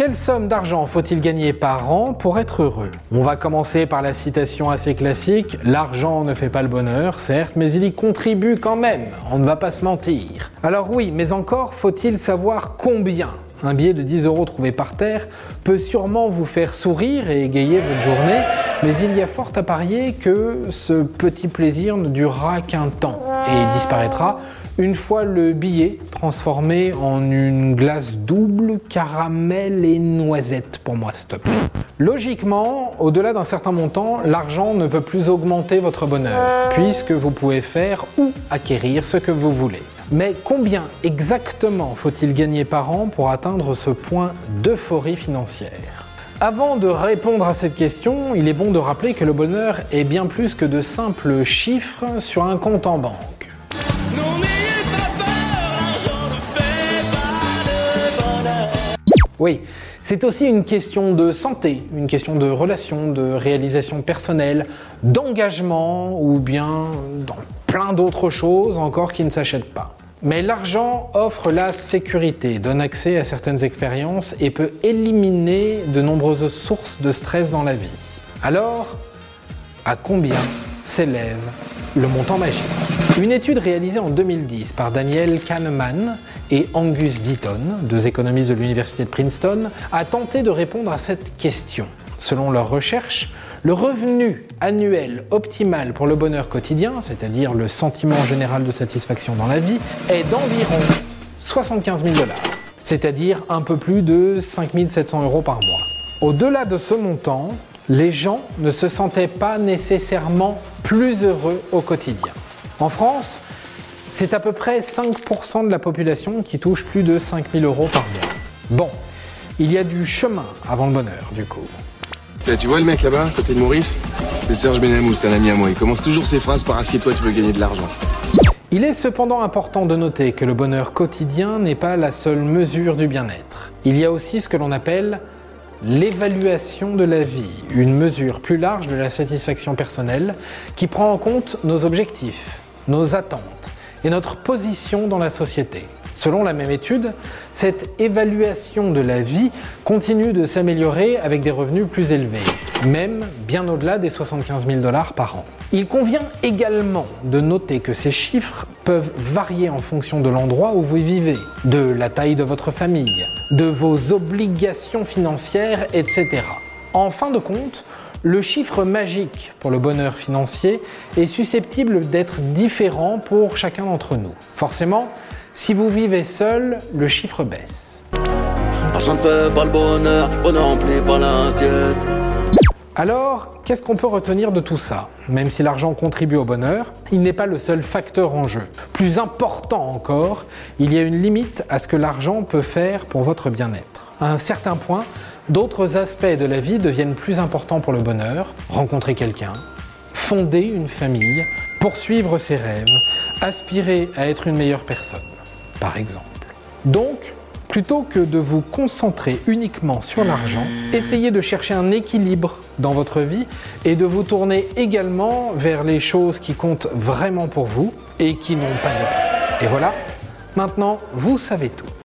Quelle somme d'argent faut-il gagner par an pour être heureux? On va commencer par la citation assez classique. L'argent ne fait pas le bonheur, certes, mais il y contribue quand même, on ne va pas se mentir. Alors oui, mais encore faut-il savoir combien. Un billet de 10 euros trouvé par terre peut sûrement vous faire sourire et égayer votre journée, mais il y a fort à parier que ce petit plaisir ne durera qu'un temps et disparaîtra une fois le billet transformé en une glace double caramel et noisette pour moi, stop. Logiquement, au-delà d'un certain montant, l'argent ne peut plus augmenter votre bonheur, puisque vous pouvez faire ou acquérir ce que vous voulez. Mais combien exactement faut-il gagner par an pour atteindre ce point d'euphorie financière? Avant de répondre à cette question, il est bon de rappeler que le bonheur est bien plus que de simples chiffres sur un compte en banque. Oui, c'est aussi une question de santé, une question de relation, de réalisation personnelle, d'engagement ou bien dans plein d'autres choses encore qui ne s'achètent pas. Mais l'argent offre la sécurité, donne accès à certaines expériences et peut éliminer de nombreuses sources de stress dans la vie. Alors, à combien s'élève le montant magique? Une étude réalisée en 2010 par Daniel Kahneman et Angus Deaton, deux économistes de l'université de Princeton, a tenté de répondre à cette question. Selon leurs recherches, le revenu annuel optimal pour le bonheur quotidien, c'est-à-dire le sentiment général de satisfaction dans la vie, est d'environ 75 000 dollars, c'est-à-dire un peu plus de 5 700 euros par mois. Au-delà de ce montant, les gens ne se sentaient pas nécessairement plus heureux au quotidien. En France, c'est à peu près 5% de la population qui touche plus de 5000 euros par mois. Bon, il y a du chemin avant le bonheur, du coup. Tu vois le mec là-bas, côté de Maurice C'est Serge Benamou, c'est un ami à moi. Il commence toujours ses phrases par assieds-toi, tu veux gagner de l'argent. Il est cependant important de noter que le bonheur quotidien n'est pas la seule mesure du bien-être. Il y a aussi ce que l'on appelle l'évaluation de la vie, une mesure plus large de la satisfaction personnelle qui prend en compte nos objectifs, nos attentes, et notre position dans la société. Selon la même étude, cette évaluation de la vie continue de s'améliorer avec des revenus plus élevés, même bien au-delà des 75 000 dollars par an. Il convient également de noter que ces chiffres peuvent varier en fonction de l'endroit où vous vivez, de la taille de votre famille, de vos obligations financières, etc. En fin de compte, le chiffre magique pour le bonheur financier est susceptible d'être différent pour chacun d'entre nous. Forcément, si vous vivez seul, le chiffre baisse. Alors, qu'est-ce qu'on peut retenir de tout ça? Même si l'argent contribue au bonheur, il n'est pas le seul facteur en jeu. Plus important encore, il y a une limite à ce que l'argent peut faire pour votre bien-être. À un certain point, D'autres aspects de la vie deviennent plus importants pour le bonheur, rencontrer quelqu'un, fonder une famille, poursuivre ses rêves, aspirer à être une meilleure personne, par exemple. Donc, plutôt que de vous concentrer uniquement sur l'argent, essayez de chercher un équilibre dans votre vie et de vous tourner également vers les choses qui comptent vraiment pour vous et qui n'ont pas de prix. Et voilà, maintenant, vous savez tout.